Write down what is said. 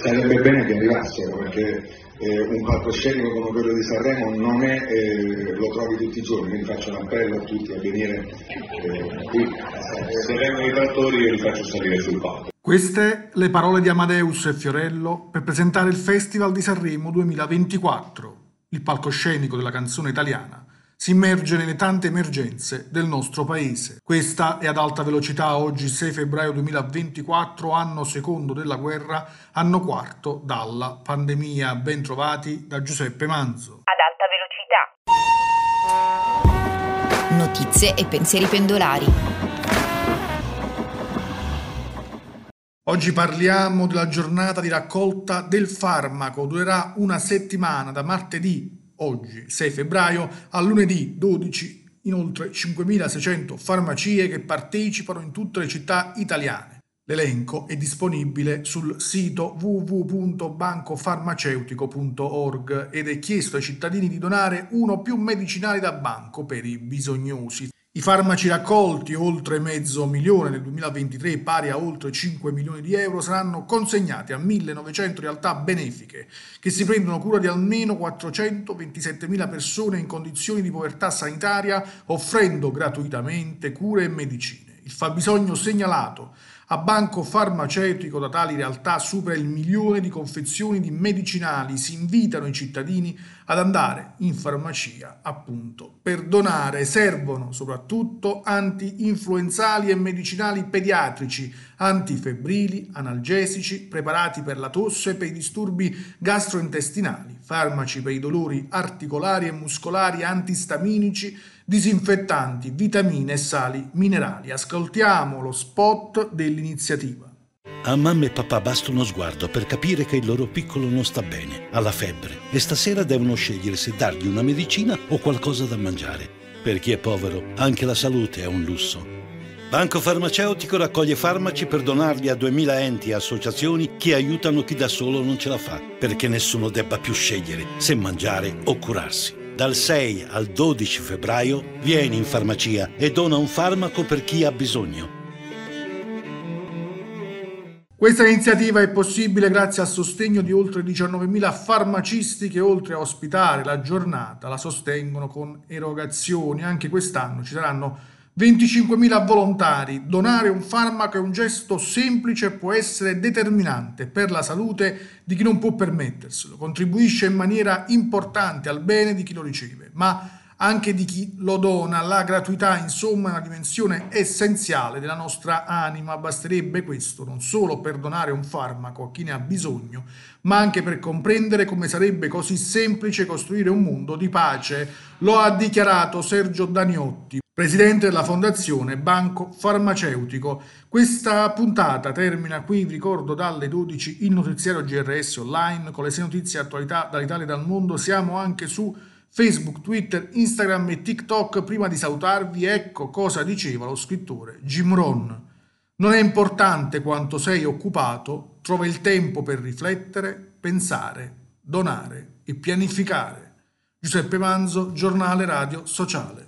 Sarebbe bene che arrivassero perché eh, un palcoscenico come quello di Sanremo non è, eh, lo trovi tutti i giorni, quindi faccio un appello a tutti a venire eh, qui. Se vengono i trattori io li faccio salire sul palco. Queste le parole di Amadeus e Fiorello per presentare il Festival di Sanremo 2024, il palcoscenico della canzone italiana si immerge nelle tante emergenze del nostro paese. Questa è ad alta velocità oggi 6 febbraio 2024, anno secondo della guerra, anno quarto dalla pandemia. Ben trovati da Giuseppe Manzo. Ad alta velocità. Notizie e pensieri pendolari. Oggi parliamo della giornata di raccolta del farmaco. Durerà una settimana da martedì oggi 6 febbraio a lunedì 12 in oltre 5.600 farmacie che partecipano in tutte le città italiane. L'elenco è disponibile sul sito www.bancofarmaceutico.org ed è chiesto ai cittadini di donare uno o più medicinali da banco per i bisognosi. I farmaci raccolti, oltre mezzo milione nel 2023, pari a oltre 5 milioni di euro, saranno consegnati a 1900 realtà benefiche che si prendono cura di almeno 427.000 persone in condizioni di povertà sanitaria, offrendo gratuitamente cure e medicine. Il fabbisogno segnalato a banco farmaceutico da tali realtà supera il milione di confezioni di medicinali. Si invitano i cittadini ad andare in farmacia, appunto, per donare. Servono soprattutto anti-influenzali e medicinali pediatrici, antifebbrili, analgesici, preparati per la tosse e per i disturbi gastrointestinali, farmaci per i dolori articolari e muscolari, antistaminici, disinfettanti, vitamine e sali minerali. Ascoltiamo lo spot dell'iniziativa. A mamma e papà basta uno sguardo per capire che il loro piccolo non sta bene, ha la febbre e stasera devono scegliere se dargli una medicina o qualcosa da mangiare. Per chi è povero, anche la salute è un lusso. Banco Farmaceutico raccoglie farmaci per donarli a 2000 enti e associazioni che aiutano chi da solo non ce la fa, perché nessuno debba più scegliere se mangiare o curarsi. Dal 6 al 12 febbraio vieni in farmacia e dona un farmaco per chi ha bisogno. Questa iniziativa è possibile grazie al sostegno di oltre 19.000 farmacisti che oltre a ospitare la giornata la sostengono con erogazioni. Anche quest'anno ci saranno 25.000 volontari. Donare un farmaco è un gesto semplice e può essere determinante per la salute di chi non può permetterselo. Contribuisce in maniera importante al bene di chi lo riceve, ma anche di chi lo dona. La gratuità, insomma, è una dimensione essenziale della nostra anima. Basterebbe questo non solo per donare un farmaco a chi ne ha bisogno, ma anche per comprendere come sarebbe così semplice costruire un mondo di pace. Lo ha dichiarato Sergio Daniotti presidente della Fondazione Banco Farmaceutico. Questa puntata termina qui, vi ricordo, dalle 12 il notiziario GRS online con le 6 notizie attualità dall'Italia e dal mondo. Siamo anche su Facebook, Twitter, Instagram e TikTok. Prima di salutarvi, ecco cosa diceva lo scrittore Jim Rohn. Non è importante quanto sei occupato, trova il tempo per riflettere, pensare, donare e pianificare. Giuseppe Manzo, giornale radio sociale.